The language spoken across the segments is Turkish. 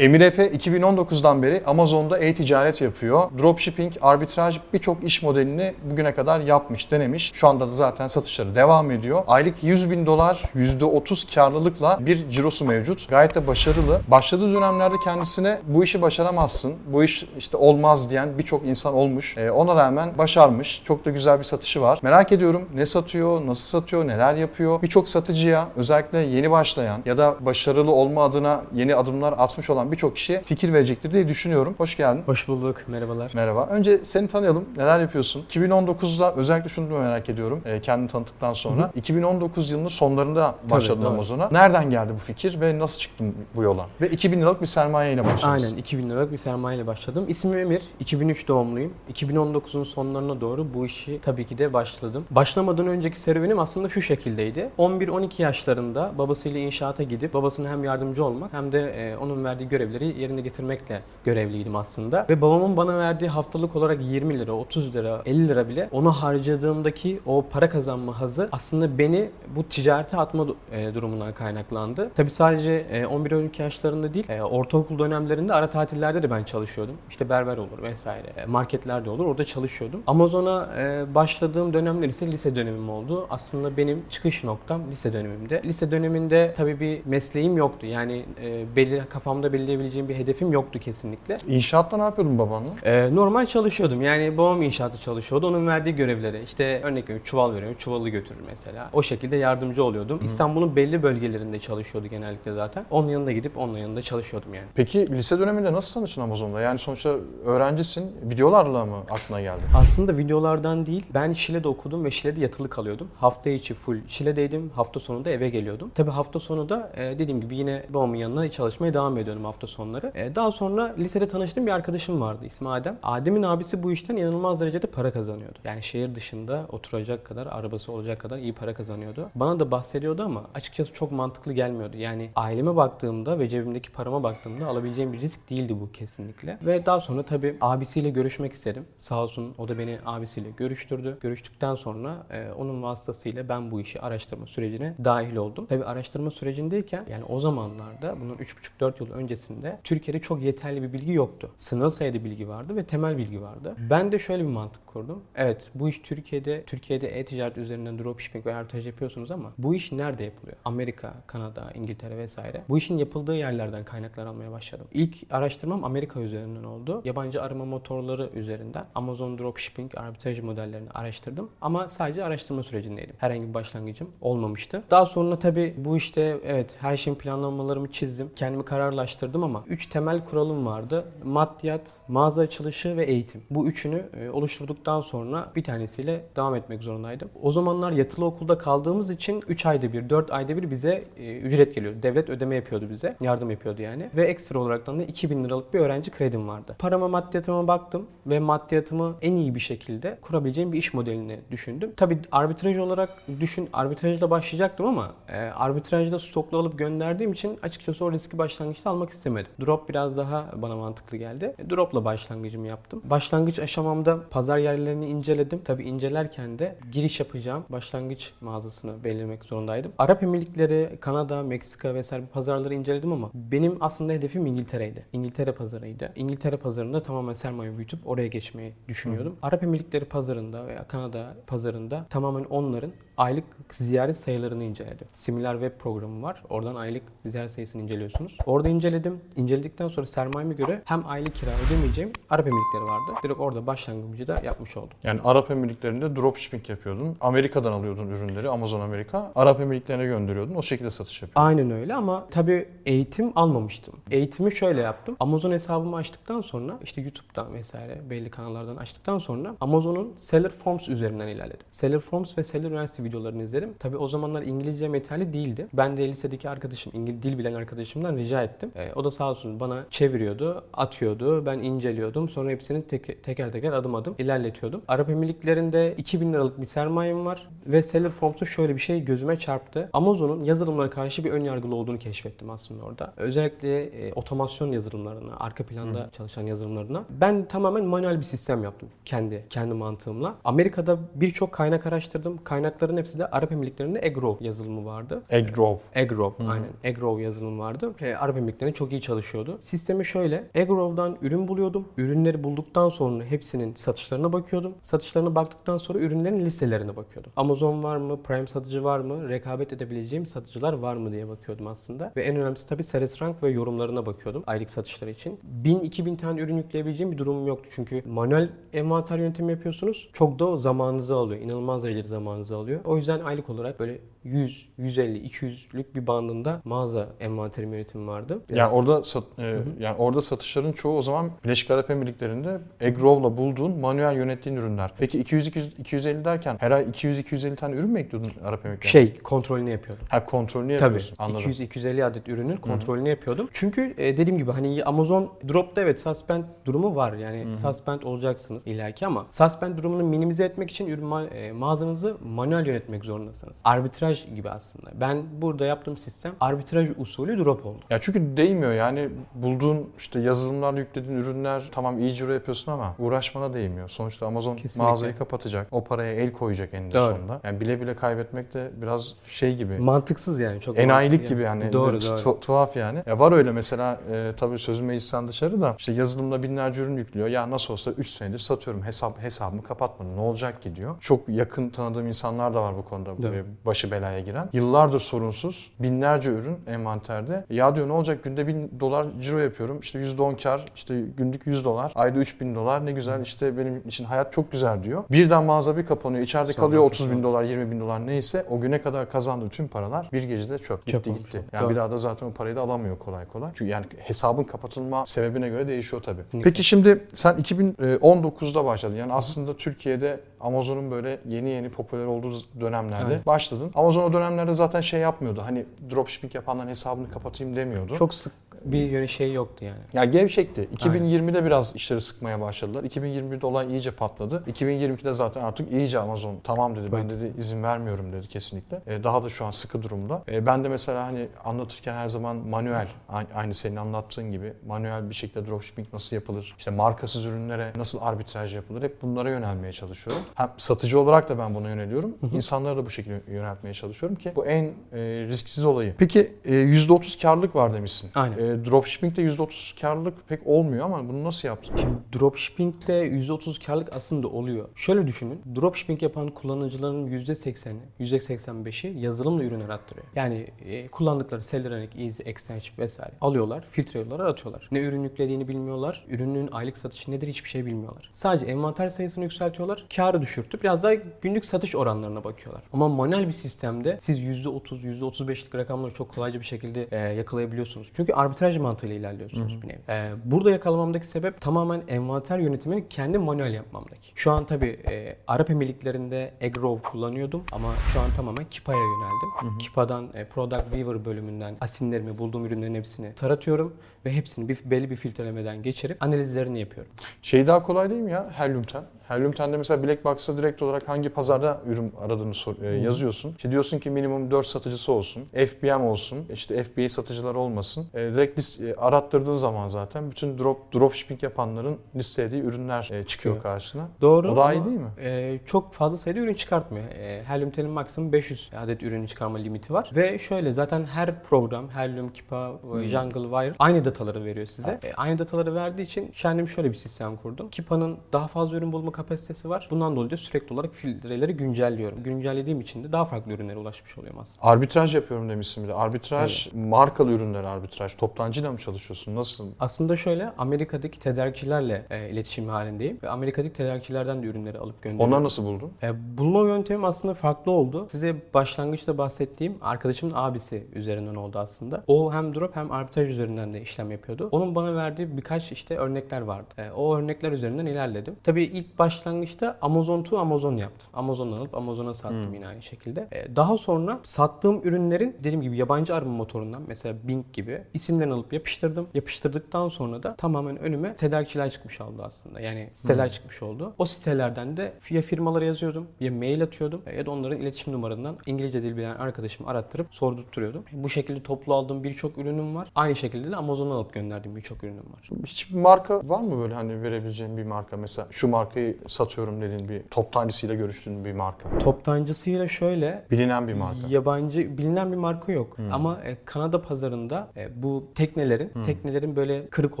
Emir Efe 2019'dan beri Amazon'da e-ticaret yapıyor. Dropshipping, arbitraj birçok iş modelini bugüne kadar yapmış, denemiş. Şu anda da zaten satışları devam ediyor. Aylık 100 bin dolar, %30 karlılıkla bir cirosu mevcut. Gayet de başarılı. Başladığı dönemlerde kendisine bu işi başaramazsın, bu iş işte olmaz diyen birçok insan olmuş. Ee, ona rağmen başarmış. Çok da güzel bir satışı var. Merak ediyorum ne satıyor, nasıl satıyor, neler yapıyor. Birçok satıcıya özellikle yeni başlayan ya da başarılı olma adına yeni adımlar atmış olan birçok kişiye fikir verecektir diye düşünüyorum. Hoş geldin. Hoş bulduk, merhabalar. Merhaba. Önce seni tanıyalım. Neler yapıyorsun? 2019'da özellikle şunu merak ediyorum. E, kendini tanıttıktan sonra. 2019 yılının sonlarında başladın. Amazon'a. Nereden geldi bu fikir ve nasıl çıktın bu yola? Ve 2000 liralık bir sermaye ile başladın. Aynen 2000 liralık bir sermayeyle başladım. İsmim Emir, 2003 doğumluyum. 2019'un sonlarına doğru bu işi tabii ki de başladım. Başlamadan önceki serüvenim aslında şu şekildeydi. 11-12 yaşlarında babasıyla inşaata gidip babasına hem yardımcı olmak hem de e, onun verdiği görevleri yerine getirmekle görevliydim aslında. Ve babamın bana verdiği haftalık olarak 20 lira, 30 lira, 50 lira bile onu harcadığımdaki o para kazanma hazı aslında beni bu ticarete atma e, durumundan kaynaklandı. Tabii sadece e, 11-12 yaşlarında değil, e, ortaokul dönemlerinde ara tatillerde de ben çalışıyordum. İşte berber olur vesaire, e, marketlerde olur orada çalışıyordum. Amazon'a e, başladığım dönemler ise lise dönemim oldu. Aslında benim çıkış noktam lise dönemimde. Lise döneminde tabii bir mesleğim yoktu. Yani e, belli kafamda belirleyebileceğim bir hedefim yoktu kesinlikle. İnşaatta ne yapıyordun babanla? Ee, normal çalışıyordum. Yani babam inşaatı çalışıyordu. Onun verdiği görevleri işte örnek veriyorum çuval veriyor. Çuvalı götürür mesela. O şekilde yardımcı oluyordum. İstanbul'un belli bölgelerinde çalışıyordu genellikle zaten. Onun yanında gidip onun yanında çalışıyordum yani. Peki lise döneminde nasıl tanıştın Amazon'da? Yani sonuçta öğrencisin. Videolarla mı aklına geldi? Aslında videolardan değil. Ben Şile'de okudum ve Şile'de yatılı kalıyordum. Hafta içi full Şile'deydim. Hafta sonu da eve geliyordum. Tabi hafta sonu da e, dediğim gibi yine babamın yanına çalışmaya devam ediyordum hafta sonları. E, daha sonra lisede tanıştığım bir arkadaşım vardı ismi Adem. Adem'in abisi bu işten inanılmaz derecede para kazanıyordu. Yani şehir dışında oturacak kadar, arabası olacak kadar iyi para kazanıyordu. Bana da bahsediyordu ama açıkçası çok mantıklı gelmiyordu. Yani aileme baktığımda ve cebimdeki parama baktığımda alabileceğim bir risk değildi bu kesinlikle. Ve daha sonra tabii abisiyle görüşmek istedim. Sağ olsun o da beni abisiyle görüştürdü. Görüştükten sonra e, onun vasıtasıyla ben bu işi araştırma sürecine dahil oldum. Tabii araştırma sürecindeyken yani o zamanlarda bunun 3,5-4 yıl öncesinde Türkiye'de çok yeterli bir bilgi yoktu. Sınırlı sayıda bilgi vardı ve temel bilgi vardı. Ben de şöyle bir mantık kurdum. Evet bu iş Türkiye'de Türkiye'de e-ticaret üzerinden dropshipping ve arbitraj yapıyorsunuz ama bu iş nerede yapılıyor? Amerika, Kanada, İngiltere vesaire. Bu işin yapıldığı yerlerden kaynaklar almaya başladım. İlk araştırmam Amerika üzerinden oldu. Yabancı arama motorları üzerinden Amazon dropshipping arbitraj modellerini araştırdım ama sadece araştırma sürecindeydim. Herhangi bir başlangıcım olmamıştı. Daha sonra tabii bu işte evet her şeyin planlamalarımı çizdim. Kendimi kararlaştırdım ama 3 temel kuralım vardı. Maddiyat, mağaza açılışı ve eğitim. Bu üçünü e, oluşturduktan sonra bir tanesiyle devam etmek zorundaydım. O zamanlar yatılı okulda kaldığımız için 3 ayda bir, 4 ayda bir bize e, ücret geliyordu. Devlet ödeme yapıyordu bize. Yardım yapıyordu yani. Ve ekstra olaraktan da 2000 liralık bir öğrenci kredim vardı. Parama maddiyatıma baktım ve maddiyatımı en iyi bir şekilde kurabileceğim bir iş modelini düşündüm. Tabii arbitraj olarak düşün, arbitrajla başlayacaktım ama e, arbitrajda stoklu alıp gönderdiğim için açıkçası o riski başlangıçta almak istemedim. Drop biraz daha bana mantıklı geldi. E, Drop'la başlangıcımı yaptım. Başlangıç aşamamda pazar yerlerini inceledim. Tabii incelerken de giriş yapacağım başlangıç mağazasını belirlemek zorundaydım. Arap Emirlikleri, Kanada, Meksika vesaire pazarları inceledim ama benim aslında hedefim İngiltere'ydi. İngiltere pazarıydı. İngiltere pazarında tamamen sermaye büyütüp oraya geçmeyi düşünüyordum. Arap Emirlikleri pazarında veya Kanada pazarında tamamen onların aylık ziyaret sayılarını inceledim. Similar web programı var. Oradan aylık ziyaret sayısını inceliyorsunuz. Orada inceledim. İnceledikten sonra sermayeme göre hem aylık kira ödemeyeceğim Arap Emirlikleri vardı. Direkt orada başlangıcı da yapmış oldum. Yani Arap Emirlikleri'nde dropshipping yapıyordun. Amerika'dan alıyordun ürünleri, Amazon Amerika. Arap Emirlikleri'ne gönderiyordun. O şekilde satış yapıyordun. Aynen öyle ama tabii eğitim almamıştım. Eğitimi şöyle yaptım. Amazon hesabımı açtıktan sonra işte YouTube'dan vesaire belli kanallardan açtıktan sonra Amazon'un Seller Forms üzerinden ilerledim. Seller Forms ve Seller Üniversitesi videolarını izledim. Tabii o zamanlar İngilizce metali değildi. Ben de lisedeki arkadaşım, İngiliz dil bilen arkadaşımdan rica ettim. Ee, o da sağ olsun bana çeviriyordu, atıyordu. Ben inceliyordum. Sonra hepsini tek- teker teker adım adım ilerletiyordum. Arap Emirlikleri'nde 2000 liralık bir sermayem var ve Seller Forms'ta şöyle bir şey gözüme çarptı. Amazon'un yazılımlara karşı bir ön yargılı olduğunu keşfettim aslında orada. Özellikle e, otomasyon yazılımlarına, arka planda çalışan yazılımlarına. Ben tamamen manuel bir sistem yaptım kendi kendi mantığımla. Amerika'da birçok kaynak araştırdım. Kaynakların Bunların hepsi de Arap Emirlikleri'nde Agrov yazılımı vardı. Eggrove. Agrov, aynen. Agrov yazılım vardı. E, Arap Emirlikleri'nde çok iyi çalışıyordu. Sistemi şöyle. Agrov'dan ürün buluyordum. Ürünleri bulduktan sonra hepsinin satışlarına bakıyordum. Satışlarına baktıktan sonra ürünlerin listelerine bakıyordum. Amazon var mı? Prime satıcı var mı? Rekabet edebileceğim satıcılar var mı diye bakıyordum aslında. Ve en önemlisi tabii Seres Rank ve yorumlarına bakıyordum aylık satışları için. 1000-2000 tane ürün yükleyebileceğim bir durumum yoktu. Çünkü manuel envanter yönetimi yapıyorsunuz. Çok da zamanınızı alıyor. İnanılmaz derecede zamanınızı alıyor. O yüzden aylık olarak böyle 100, 150, 200'lük bir bandında mağaza envanterim yönetimi vardı. Yani orada sat, e, yani orada satışların çoğu o zaman Birleşik Arap Emirlikleri'nde Eggrove'la bulduğun manuel yönettiğin ürünler. Peki 200 200 250 derken her ay 200 250 tane ürün mü ekliyordun Arap Emirlikleri'ne? şey kontrolünü yapıyordum. Ha kontrolünü Tabii. yapıyorsun. Anladım. 200-250 adet ürünün kontrolünü yapıyordum. Çünkü e, dediğim gibi hani Amazon Drop'ta evet suspend durumu var. Yani suspend olacaksınız illaki ama suspend durumunu minimize etmek için ürün ma- e, mağazanızı manuel yönetmek zorundasınız. Arbitraj gibi aslında. Ben burada yaptığım sistem arbitraj usulü drop oldu. Ya çünkü değmiyor yani bulduğun işte yazılımlarla yüklediğin ürünler tamam iyi ciro yapıyorsun ama uğraşmana değmiyor. Sonuçta Amazon Kesinlikle. mağazayı kapatacak. O paraya el koyacak eninde Doğru. sonunda. Yani bile bile kaybetmek de biraz şey gibi. Mantıksız yani çok Enayilik mantıklı gibi yani. Doğru Tu- doğru. tuhaf yani. Ya var öyle mesela e, tabii sözüme insan dışarı da işte yazılımda binlerce ürün yüklüyor. Ya nasıl olsa 3 senedir satıyorum. Hesap hesabımı kapatmadım. Ne olacak ki diyor. Çok yakın tanıdığım insanlar da var bu konuda Doğru. e, başı belaya giren. Yıllardır sorunsuz. Binlerce ürün envanterde. Ya diyor ne olacak günde 1000 dolar ciro yapıyorum. İşte %10 kar. işte günlük 100 dolar. Ayda 3000 dolar. Ne güzel işte benim için hayat çok güzel diyor. Birden mağaza bir kapanıyor. İçeride Sonra kalıyor 30 bin kapanıyor. dolar 20 bin dolar neyse o güne kadar kazandığı tüm paralar bir gecede çöp. Çöp Gitti olmuş gitti. Yani Doğru. bir daha da zaten o parayı da alamıyor kolay kolay. Çünkü yani hesabın kapatılma sebebine göre değişiyor tabii. Peki şimdi sen 2019'da başladın. Yani aslında Türkiye'de Amazon'un böyle yeni yeni popüler olduğu dönemlerde Aynen. başladın. Amazon o dönemlerde zaten şey yapmıyordu. Hani dropshipping yapanların hesabını kapatayım demiyordu. Çok sık bir yöne şey yoktu yani. Ya gevşekti. 2020'de biraz işleri sıkmaya başladılar. 2021'de olay iyice patladı. 2022'de zaten artık iyice Amazon tamam dedi. Ben dedi izin vermiyorum dedi kesinlikle. E, daha da şu an sıkı durumda. E, ben de mesela hani anlatırken her zaman manuel aynı senin anlattığın gibi manuel bir şekilde dropshipping nasıl yapılır? İşte markasız ürünlere nasıl arbitraj yapılır? Hep bunlara yönelmeye çalışıyorum. Hem satıcı olarak da ben buna yöneliyorum. İnsanlara da bu şekilde yöneltmeye çalışıyorum ki bu en e, risksiz olayı. Peki e, %30 karlılık var demişsin. Aynen. E, dropshipping'de %30 karlılık pek olmuyor ama bunu nasıl yaptın? Şimdi dropshipping'de %30 karlık aslında oluyor. Şöyle düşünün. Dropshipping yapan kullanıcıların %80'i, %85'i yazılımla ürün arattırıyor. Yani e, kullandıkları Selleranic, Easy, Extension vesaire alıyorlar, filtreliyorlar, atıyorlar. Ne ürün yüklediğini bilmiyorlar. Ürünün aylık satışı nedir hiçbir şey bilmiyorlar. Sadece envanter sayısını yükseltiyorlar. Karı düşürtüp biraz daha günlük satış oranlarına bakıyorlar. Ama manuel bir sistemde siz %30, %35'lik rakamları çok kolayca bir şekilde e, yakalayabiliyorsunuz. Çünkü arbitraj mantığıyla ilerliyorsunuz bir nevi. E, burada yakalamamdaki sebep tamamen envanter yönetimini kendi manuel yapmamdaki. Şu an tabii e, Arap Emirlikleri'nde Agrov kullanıyordum ama şu an tamamen Kipa'ya yöneldim. Kipa'dan e, Product Weaver bölümünden asinlerimi, bulduğum ürünlerin hepsini taratıyorum ve hepsini bir, belli bir filtrelemeden geçirip analizlerini yapıyorum. Şey daha kolay değil mi ya? Helium'ten. Helium'ten mesela Black Box'ta direkt olarak hangi pazarda ürün aradığını sor- e, yazıyorsun. İşte diyorsun ki minimum 4 satıcısı olsun. FBM olsun. işte FBA satıcılar olmasın. E, direkt list, e, arattırdığın zaman zaten bütün drop dropshipping yapanların listelediği ürünler e, çıkıyor karşına. Doğru. O ama, iyi değil mi? e, çok fazla sayıda ürün çıkartmıyor. E, Helium Tel'in maksimum 500 adet ürün çıkarma limiti var. Ve şöyle zaten her program Helium, Kipa, Hmm. Jungle, Wire aynı dataları veriyor size. E, aynı dataları verdiği için kendim şöyle bir sistem kurdum. Kipa'nın daha fazla ürün bulma kapasitesi var. Bundan dolayı da sürekli olarak filtreleri güncelliyorum. Güncellediğim için de daha farklı ürünlere ulaşmış oluyorum aslında. Arbitraj yapıyorum demişsin bir de. Arbitraj, markalı ürünler arbitraj. Toptancıyla mı çalışıyorsun? Nasıl? Aslında şöyle Amerika'daki tedarikçilerle e, iletişim halindeyim. Ve Amerika'daki tedarikçilerden de ürünleri alıp gönderiyorum. Onları nasıl buldun? E, bulma yöntemim aslında farklı oldu. Size başlangıçta bahsettiğim arkadaşımın abisi üzerinden oldu aslında. O hem drop hem arbitraj üzerinden de işlem yapıyordu. Onun bana verdiği birkaç işte örnekler vardı. E, o örnekler üzerinden ilerledim. Tabii ilk başlangıçta Amazon to Amazon yaptım. Amazon'dan alıp Amazon'a sattım yine aynı şekilde. E, daha sonra sattığım ürünlerin dediğim gibi yabancı arama motorundan mesela Bing gibi isimlerini siteden alıp yapıştırdım. Yapıştırdıktan sonra da tamamen önüme tedarikçiler çıkmış oldu aslında. Yani siteler çıkmış oldu. O sitelerden de ya firmalara yazıyordum ya mail atıyordum ya da onların iletişim numaralarından İngilizce dil bilen arkadaşımı arattırıp sordurtturuyordum. Bu şekilde toplu aldığım birçok ürünüm var. Aynı şekilde de Amazon'dan alıp gönderdiğim birçok ürünüm var. Hiçbir marka var mı böyle hani verebileceğin bir marka mesela şu markayı satıyorum dediğin bir toptancısıyla görüştüğün bir marka. Toptancısıyla şöyle Bilinen bir marka. Yabancı bilinen bir marka yok. Ama e, Kanada pazarında e, bu teknelerin teknelerin böyle kırık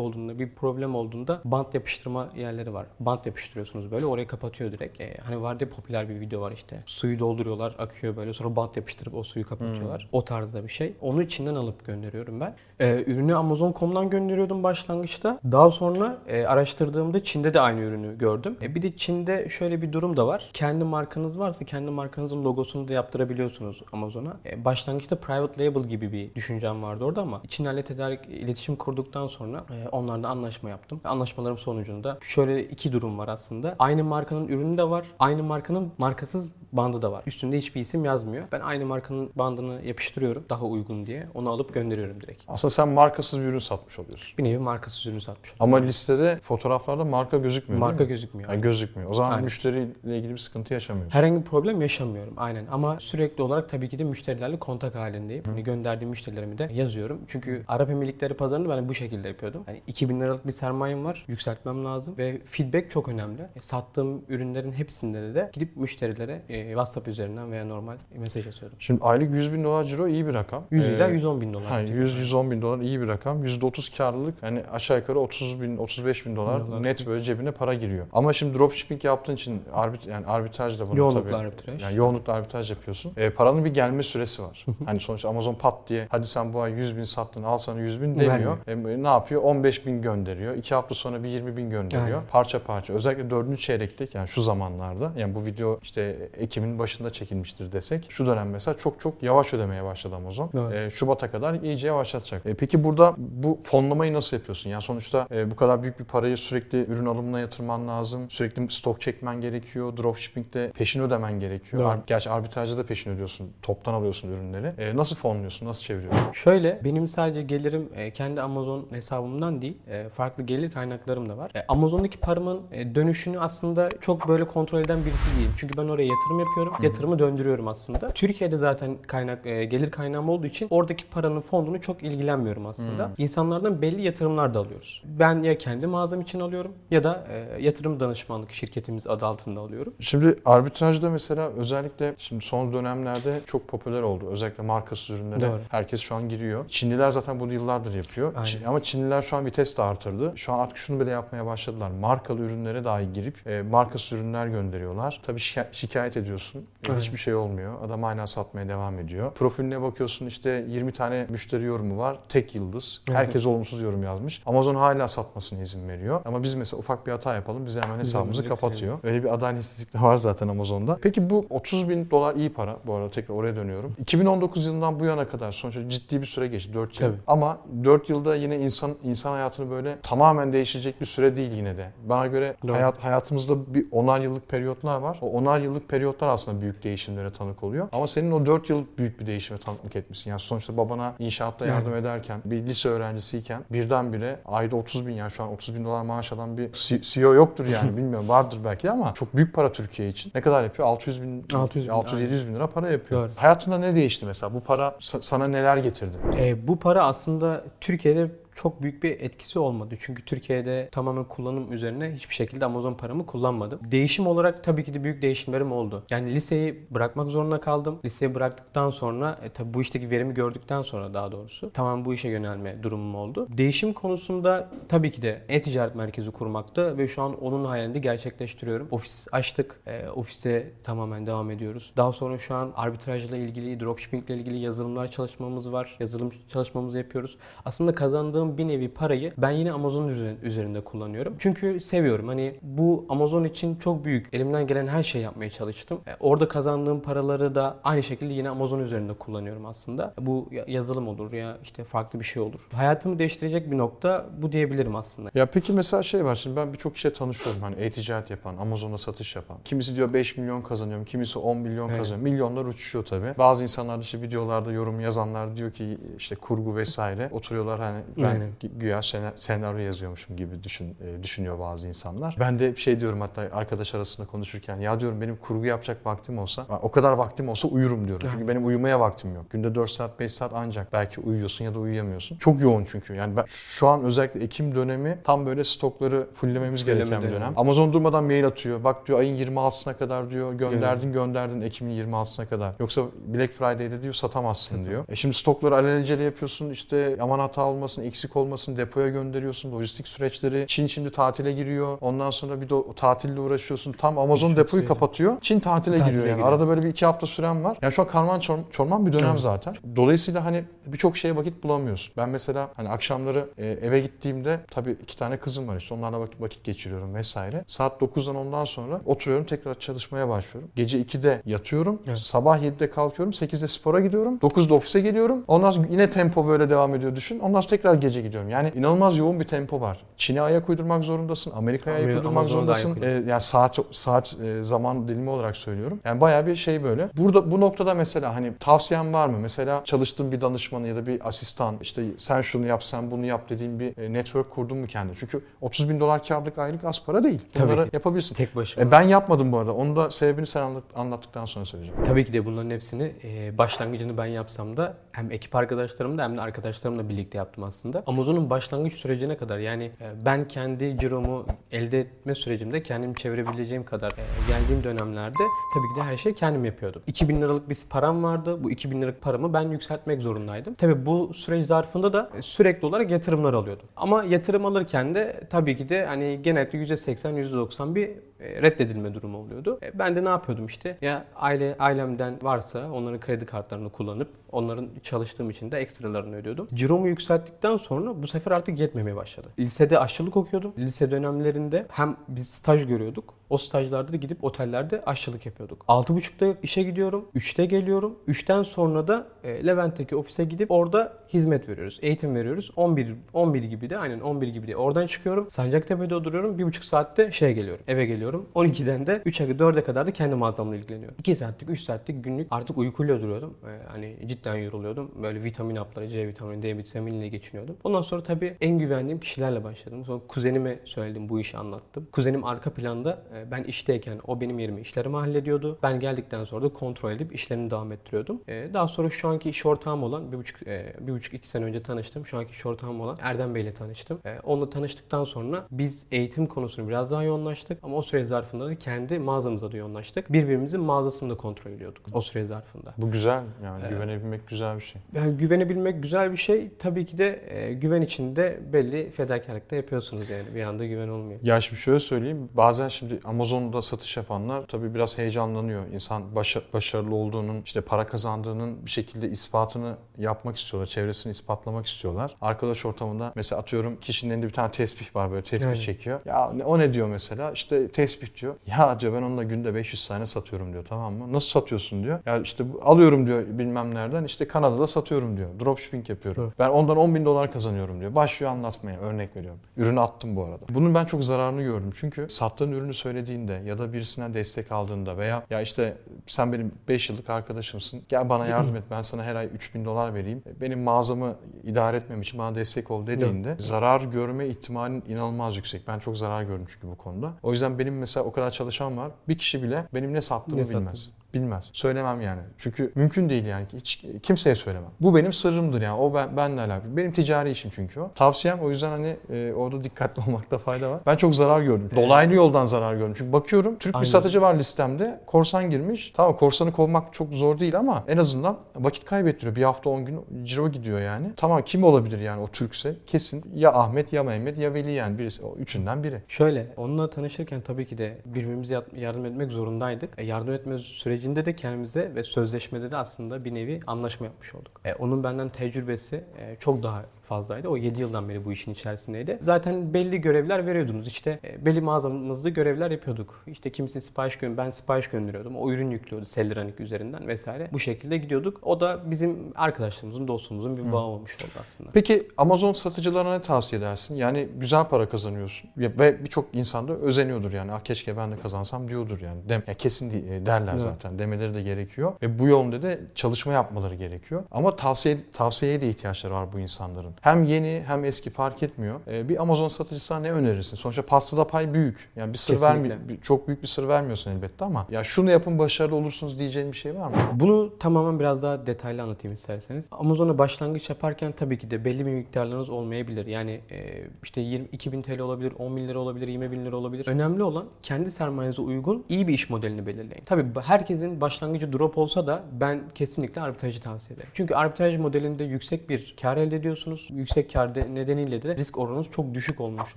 olduğunda, bir problem olduğunda bant yapıştırma yerleri var. Bant yapıştırıyorsunuz böyle orayı kapatıyor direkt. E, hani vardı ya popüler bir video var işte. Suyu dolduruyorlar, akıyor böyle. Sonra bant yapıştırıp o suyu kapatıyorlar. O tarzda bir şey. Onu içinden alıp gönderiyorum ben. E, ürünü Amazon.com'dan gönderiyordum başlangıçta. Daha sonra e, araştırdığımda Çin'de de aynı ürünü gördüm. E, bir de Çin'de şöyle bir durum da var. Kendi markanız varsa kendi markanızın logosunu da yaptırabiliyorsunuz Amazon'a. E, başlangıçta private label gibi bir düşüncem vardı orada ama Çinlerle tedarik iletişim kurduktan sonra e, onlarla anlaşma yaptım. Anlaşmalarım sonucunda şöyle iki durum var aslında. Aynı markanın ürünü de var. Aynı markanın markasız bandı da var. Üstünde hiçbir isim yazmıyor. Ben aynı markanın bandını yapıştırıyorum daha uygun diye. Onu alıp gönderiyorum direkt. Aslında sen markasız bir ürün satmış oluyorsun. Bir nevi markasız ürün satmış oldum. Ama listede fotoğraflarda marka gözükmüyor Marka gözükmüyor. Yani gözükmüyor. O zaman Aynen. müşteriyle ilgili bir sıkıntı yaşamıyorsun. Herhangi bir problem yaşamıyorum aynen ama sürekli olarak tabii ki de müşterilerle kontak halindeyim. Hani gönderdiğim müşterilerimi de yazıyorum. Çünkü Arap Emirlikleri pazarını ben bu şekilde yapıyordum. Hani 2000 liralık bir sermayem var. Yükseltmem lazım ve feedback çok önemli. E, sattığım ürünlerin hepsinde de gidip müşterilere e, WhatsApp üzerinden veya normal mesaj atıyordum. Şimdi aylık 100 bin dolar ciro iyi bir rakam. 100 ila Ee, 110 bin dolar. Ha, 100-110 bin dolar iyi bir rakam. %30 karlılık hani aşağı yukarı 30 bin 35 bin dolar Dolar. net böyle cebine para giriyor. Ama şimdi dropshipping yaptığın için arbit yani arbitraj da bunu Yoğunlukla tabii. arbitraj. Yani yoğunlukla arbitraj yapıyorsun. E, paranın bir gelme süresi var. hani sonuçta Amazon pat diye hadi sen bu ay 100 bin sattın al sana 100 bin demiyor. E, ne yapıyor? 15 bin gönderiyor. 2 hafta sonra bir 20 bin gönderiyor. Aynen. Parça parça. Özellikle 4. çeyrekte yani şu zamanlarda yani bu video işte Ekim'in başında çekilmiştir desek şu dönem mesela çok çok yavaş ödemeye başladı Amazon. Evet. E, Şubat'a kadar iyice yavaşlatacak. E, peki burada bu fonlamayı nasıl yapıyorsun? Yani sonuçta e, bu kadar büyük bir parayı sürekli ürün alımına yatırman lazım. Sürekli stok çekmen gerekiyor. Dropshipping'de peşin ödemen gerekiyor. Ar- Gerçi arbitrajda da peşin ödüyorsun. Toptan alıyorsun ürünleri. E, nasıl fonluyorsun? Nasıl çeviriyorsun? Şöyle benim sadece gelirim e, kendi Amazon hesabımdan değil e, farklı gelir kaynaklarım da var. E, Amazon'daki paramın dönüşünü aslında çok böyle kontrol eden birisi değilim. Çünkü ben oraya yatırım yapıyorum. Yatırımı döndürüyorum aslında. Türkiye'de zaten kaynak gelir kaynağım olduğu için oradaki paranın fondunu çok ilgilenmiyorum aslında. İnsanlardan belli yatırımlar da alıyoruz. Ben ya kendi mağazam için alıyorum ya da yatırım danışmanlık şirketimiz adı altında alıyorum. Şimdi arbitrajda mesela özellikle şimdi son dönemlerde çok popüler oldu. Özellikle markasız ürünlere Doğru. herkes şu an giriyor. Çinliler zaten bunu yıllardır yapıyor. Aynen. Ama Çinliler şu an vites de artırdı. Şu an artık şunu bile yapmaya başladılar. Markalı ürünlere dahi girip e, markasız ürünler gönderiyorlar. Tabii şika- şikayet ediyorsun. E, Aynen. hiçbir şey olmuyor. Adam hala satmaya devam ediyor. Profiline bakıyorsun işte 20 tane müşteri yorumu var. Tek yıldız. Herkes olumsuz yorum yazmış. Amazon hala satmasına izin veriyor. Ama biz mesela ufak bir hata yapalım. Bize hemen hesabımızı hemen kapatıyor. Öyle bir adaletsizlik de var zaten Amazon'da. Peki bu 30 bin dolar iyi para. Bu arada tekrar oraya dönüyorum. 2019 yılından bu yana kadar sonuçta ciddi bir süre geçti. 4 yıl. Tabii. Ama 4 yılda yine insan insan hayatını böyle tamamen değişecek bir süre değil yine de. Bana göre Doğru. hayat hayatımızda bir onar yıllık periyotlar var. O onar yıllık periyotlar aslında büyük değişimlere tanık oluyor. Ama senin o 4 yıl büyük bir değişime tanıklık etmişsin. Yani sonuçta babana inşaatta yardım ederken bir lise öğrencisiyken birdenbire ayda 30 bin yani şu an 30 bin dolar maaş alan bir CEO yoktur yani bilmiyorum vardır belki ama çok büyük para Türkiye için. Ne kadar yapıyor? 600 bin, 600 bin, 600-700 bin lira para yapıyor. Doğru. Hayatında ne değişti mesela? Bu para sa- sana neler getirdi? E, bu para aslında Türkiye'de çok büyük bir etkisi olmadı. Çünkü Türkiye'de tamamen kullanım üzerine hiçbir şekilde Amazon paramı kullanmadım. Değişim olarak tabii ki de büyük değişimlerim oldu. Yani liseyi bırakmak zorunda kaldım. Liseyi bıraktıktan sonra e, tabii bu işteki verimi gördükten sonra daha doğrusu tamamen bu işe yönelme durumum oldu. Değişim konusunda tabii ki de e-ticaret merkezi kurmakta ve şu an onun hayalini gerçekleştiriyorum. Ofis açtık. E, ofiste tamamen devam ediyoruz. Daha sonra şu an arbitrajla ilgili, dropshipping ile ilgili yazılımlar çalışmamız var. Yazılım çalışmamızı yapıyoruz. Aslında kazandığım kazandığım bir nevi parayı ben yine Amazon üzer- üzerinde kullanıyorum. Çünkü seviyorum. Hani bu Amazon için çok büyük. Elimden gelen her şeyi yapmaya çalıştım. E, Orada kazandığım paraları da aynı şekilde yine Amazon üzerinde kullanıyorum aslında. Bu ya- yazılım olur ya işte farklı bir şey olur. Hayatımı değiştirecek bir nokta bu diyebilirim aslında. Ya peki mesela şey var şimdi ben birçok kişiye tanışıyorum hani e-ticaret yapan, Amazon'da satış yapan. Kimisi diyor 5 milyon kazanıyorum, kimisi 10 milyon Evet. kazanıyor. Milyonlar uçuşuyor tabii. Bazı insanlar işte videolarda yorum yazanlar diyor ki işte kurgu vesaire. Oturuyorlar hani ben Aynen. gü- güya sena- senaryo yazıyormuşum gibi düşün, e, düşünüyor bazı insanlar. Ben de şey diyorum hatta arkadaş arasında konuşurken ya diyorum benim kurgu yapacak vaktim olsa o kadar vaktim olsa uyurum diyorum. Çünkü benim uyumaya vaktim yok. Günde 4 saat 5 saat ancak belki uyuyorsun ya da uyuyamıyorsun. Çok yoğun çünkü. Yani ben şu an özellikle Ekim dönemi tam böyle stokları fulllememiz Fulleme gereken bir dönemi. dönem. Amazon durmadan mail atıyor. Bak diyor ayın 26'sına kadar diyor gönderdin gönderdin Ekim'in 26'sına kadar. Yoksa Black Friday'de diyor satamazsın diyor. E şimdi stokları alelacele yapıyorsun işte aman hata olmasın eksik olmasın depoya gönderiyorsun lojistik süreçleri. Çin şimdi tatile giriyor. Ondan sonra bir de o tatille uğraşıyorsun. Tam Amazon Çok depoyu sayıda. kapatıyor. Çin tatile, Tatile giriyor yani. giriyor. Arada böyle bir iki hafta süren var. Yani şu an karman çor- çorman bir dönem Evet. zaten. Dolayısıyla hani birçok şeye vakit bulamıyorsun. Ben mesela hani akşamları e, eve gittiğimde tabii iki tane kızım var işte onlarla vakit, vakit geçiriyorum vesaire. Saat 9'dan ondan sonra oturuyorum tekrar çalışmaya başlıyorum. Gece 2'de yatıyorum. Evet. Sabah 7'de kalkıyorum. 8'de spora gidiyorum. 9'da ofise geliyorum. Ondan sonra yine tempo böyle devam ediyor düşün. Ondan sonra tekrar gece gidiyorum. Yani inanılmaz yoğun bir tempo var. Çin'e ayak uydurmak zorundasın. Amerika'ya ayak uydurmak Amazon'a da ayak zorundasın. E, yani saat saat e, zaman dilimi olarak söylüyorum. Yani bayağı bir şey böyle. Burada bu noktada mesela hani tavsiyen var mı? Mesela çalıştığın bir danışmanı ya da bir asistan işte sen şunu yap sen bunu yap dediğin bir e, network kurdun mu kendine? Çünkü 30 bin dolar karlık aylık az para değil. Tabii Bunları ki. yapabilirsin. Tek başıma. E, ben yapmadım bu arada. Onu da sebebini sen anlat- anlattıktan sonra söyleyeceğim. Tabii ki de bunların hepsini e, başlangıcını ben yapsam da hem ekip arkadaşlarımla hem de arkadaşlarımla birlikte yaptım aslında. Amazon'un başlangıç sürecine kadar yani e, ben kendi ciromu elde etme sürecimde kendim çevirebileceğim kadar e, geldiğim dönemlerde tabii ki de her şeyi kendim yapıyordum. 2000 liralık bir param vardı. Bu 2000 liralık paramı ben yükseltmek zorundaydım. Tabii bu süreç zarfında da e, sürekli olarak yatırımlar alıyordum. Ama yatırım alırken de tabii ki de hani genellikle %80 %90 bir reddedilme durumu oluyordu. E, Ben de ne yapıyordum işte? Ya aile ailemden varsa onların kredi kartlarını kullanıp onların çalıştığım için de ekstralarını ödüyordum. Ciromu yükselttikten sonra bu sefer artık yetmemeye başladı. Lisede aşçılık okuyordum. Lise dönemlerinde hem biz staj görüyorduk. O stajlarda da gidip otellerde aşçılık yapıyorduk. 6.30'da işe gidiyorum. 3'te geliyorum. 3'ten sonra da e, Levent'teki ofise gidip orada hizmet veriyoruz. Eğitim veriyoruz. 11 11 gibi de aynen 11 gibi de oradan çıkıyorum. Sancaktepe'de oturuyorum. 1.5 saatte şeye geliyorum. Eve geliyorum. 12'den de 3'e 4'e kadar da kendi mağazamla ilgileniyorum. 2 saatlik 3 saatlik günlük artık uykuyla duruyordum. E, hani cidden yoruluyordum. Böyle vitamin hapları, C vitamini, D vitaminiyle geçiniyordum. Ondan sonra tabii en güvendiğim kişilerle başladım. Sonra kuzenime söyledim bu işi anlattım. Kuzenim arka planda e, ben işteyken o benim yerime işlerimi hallediyordu. Ben geldikten sonra da kontrol edip işlerini devam ettiriyordum. E, Daha sonra şu anki iş ortağım olan bir buçuk, e, bir buçuk iki sene önce tanıştım. Şu anki iş ortağım olan Erdem Bey ile tanıştım. E, Onunla tanıştıktan sonra biz eğitim konusunu biraz daha yoğunlaştık. Ama o süre zarfında da kendi mağazamıza da yoğunlaştık. Birbirimizin mağazasını da kontrol ediyorduk o süre zarfında. Bu güzel yani güvenebilmek güzel bir şey. Yani güvenebilmek güzel bir şey. Tabii ki de e, güven içinde belli fedakarlık da yapıyorsunuz yani. Bir anda güven olmuyor. Ya şimdi şöyle söyleyeyim. Bazen şimdi Amazon'da satış yapanlar tabii biraz heyecanlanıyor. İnsan başa- başarılı olduğunun, işte para kazandığının bir şekilde ispatını yapmak istiyorlar. Çevresini ispatlamak istiyorlar. Arkadaş ortamında mesela atıyorum kişinin elinde bir tane tesbih var böyle tesbih Aynen. çekiyor. Ya o ne diyor mesela? İşte tesbih diyor. Ya diyor ben onunla günde 500 tane satıyorum diyor tamam mı? Nasıl satıyorsun diyor. Ya işte alıyorum diyor bilmem nereden işte Kanada'da satıyorum diyor. Dropshipping yapıyorum. Evet. Ben ondan 10 bin dolar kazanıyorum diyor. Başlıyor anlatmaya örnek veriyorum. Ürünü attım bu arada. Bunun ben çok zararını gördüm. Çünkü sattığın ürünü söylediğinde ya da birisinden destek aldığında veya ya işte sen benim 5 yıllık arkadaşımsın. Gel bana yardım et. Ben sana her ay 3 bin dolar vereyim. Benim mağazamı idare etmem için bana destek ol dediğinde zarar görme ihtimalin inanılmaz yüksek. Ben çok zarar gördüm çünkü bu konuda. O yüzden benim mesela o kadar çalışan var. Bir kişi bile benim ne sattığımı Ne bilmez. Bilmez. Söylemem yani. Çünkü mümkün değil yani. Hiç kimseye söylemem. Bu benim sırrımdır yani. O ben, benle alakalı. Benim ticari işim çünkü o. Tavsiyem o yüzden hani e, orada dikkatli olmakta fayda var. Ben çok zarar gördüm. Dolaylı yoldan zarar gördüm. Çünkü bakıyorum Türk Aynen. bir satıcı var listemde. Korsan girmiş. Tamam korsanı kovmak çok zor değil ama en azından vakit kaybettiriyor. Bir hafta 10 gün ciro gidiyor yani. Tamam kim olabilir yani o Türkse? Kesin ya Ahmet ya Mehmet ya Veli yani birisi. O üçünden biri. Şöyle, onunla tanışırken tabii ki de birbirimize yardım etmek zorundaydık. E, yardım etme sürecinde de kendimize ve sözleşmede de aslında bir nevi anlaşma yapmış olduk. E, onun benden tecrübesi e, çok daha fazlaydı. O 7 yıldan beri bu işin içerisindeydi. Zaten belli görevler veriyordunuz. İşte e, belli mağazamızda görevler yapıyorduk. İşte kimisi sipariş gö ben sipariş gönderiyordum. O ürün yüklüyordu Seldranik üzerinden vesaire. Bu şekilde gidiyorduk. O da bizim arkadaşlarımızın, dostluğumuzun bir bağı olmuş oldu aslında. Peki Amazon satıcılarına ne tavsiye edersin? Yani güzel para kazanıyorsun ve birçok insan da özeniyordur yani. Ah keşke ben de kazansam diyordur yani. Dem ya kesin e, derler Evet. zaten. Demeleri de gerekiyor. Ve bu yolda da çalışma yapmaları gerekiyor. Ama tavsiye tavsiyeye de ihtiyaçları var bu insanların. Hem yeni hem eski fark etmiyor. E, bir Amazon satıcısına ne önerirsin? Sonuçta pastada pay büyük. Yani bir sır vermiyor. Çok büyük bir sır vermiyorsun elbette ama ya şunu yapın başarılı olursunuz diyeceğin bir şey var mı? Bunu tamamen biraz daha detaylı anlatayım isterseniz. Amazon'a başlangıç yaparken tabii ki de belli bir miktarlarınız olmayabilir. Yani e, işte 20, 2000 TL olabilir, 10 bin lira olabilir, 20 bin lira olabilir. Önemli olan kendi sermayenize uygun iyi bir iş modelini belirleyin. Tabii herkesin başlangıcı drop olsa da ben kesinlikle arbitrajı tavsiye ederim. Çünkü arbitraj modelinde yüksek bir kar elde ediyorsunuz. Yüksek kar de- nedeniyle de risk oranınız çok düşük olmuş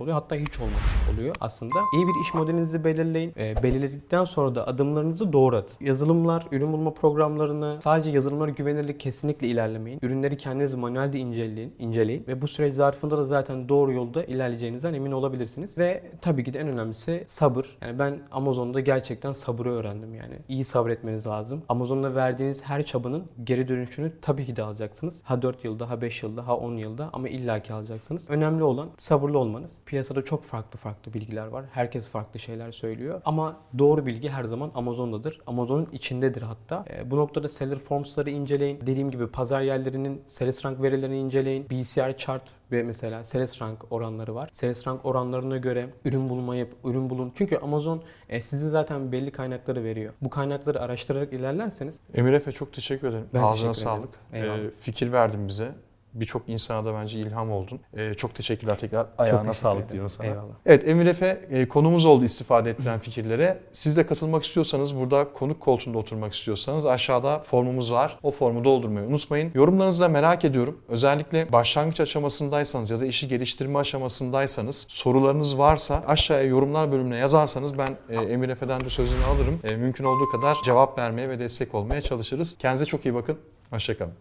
oluyor. Hatta hiç olmamış oluyor aslında. İyi bir iş modelinizi belirleyin. E, belirledikten sonra da adımlarınızı doğru atın. Yazılımlar, ürün bulma programlarını sadece yazılımlara güvenerek kesinlikle ilerlemeyin. Ürünleri kendiniz manuelde inceleyin, inceleyin ve bu süreç zarfında da zaten doğru yolda ilerleyeceğinizden emin olabilirsiniz. Ve tabii ki de en önemlisi sabır. Yani ben Amazon'da gerçekten sabrı öğrendim yani. İyi sabretmeniz lazım. Amazon'da verdiğiniz her çabanın geri dönüşünü tabii ki de alacaksınız. Ha 4 yılda, ha 5 yılda, ha 10 yılda ama illaki alacaksınız. Önemli olan sabırlı olmanız. Piyasada çok farklı farklı bilgiler var. Herkes farklı şeyler söylüyor. Ama doğru bilgi her zaman Amazon'dadır. Amazon'un içindedir hatta. E, bu noktada seller forms'ları inceleyin. Dediğim gibi pazar yerlerinin sales rank verilerini inceleyin. BCR chart ve mesela sales rank oranları var. Sales rank oranlarına göre ürün bulmayı, ürün bulun. Çünkü Amazon e, sizin zaten belli kaynakları veriyor. Bu kaynakları araştırarak ilerlerseniz Emir Efe çok teşekkür ederim. Ben Ağzına teşekkür ederim. sağlık. Eyvallah. Ee, fikir verdin bize. Birçok insana da bence ilham oldun. Ee, çok teşekkürler tekrar. Ayağına teşekkür sağlık ederim. diyorum sana. Eyvallah. Evet Emir Efe e, konumuz oldu istifade ettiren fikirlere. Siz de katılmak istiyorsanız burada konuk koltuğunda oturmak istiyorsanız aşağıda formumuz var. O formu doldurmayı unutmayın. Yorumlarınızı da merak ediyorum. Özellikle başlangıç aşamasındaysanız ya da işi geliştirme aşamasındaysanız sorularınız varsa aşağıya yorumlar bölümüne yazarsanız ben e, Emir Efe'den de sözünü alırım. E, mümkün olduğu kadar cevap vermeye ve destek olmaya çalışırız. Kendinize çok iyi bakın. Hoşçakalın.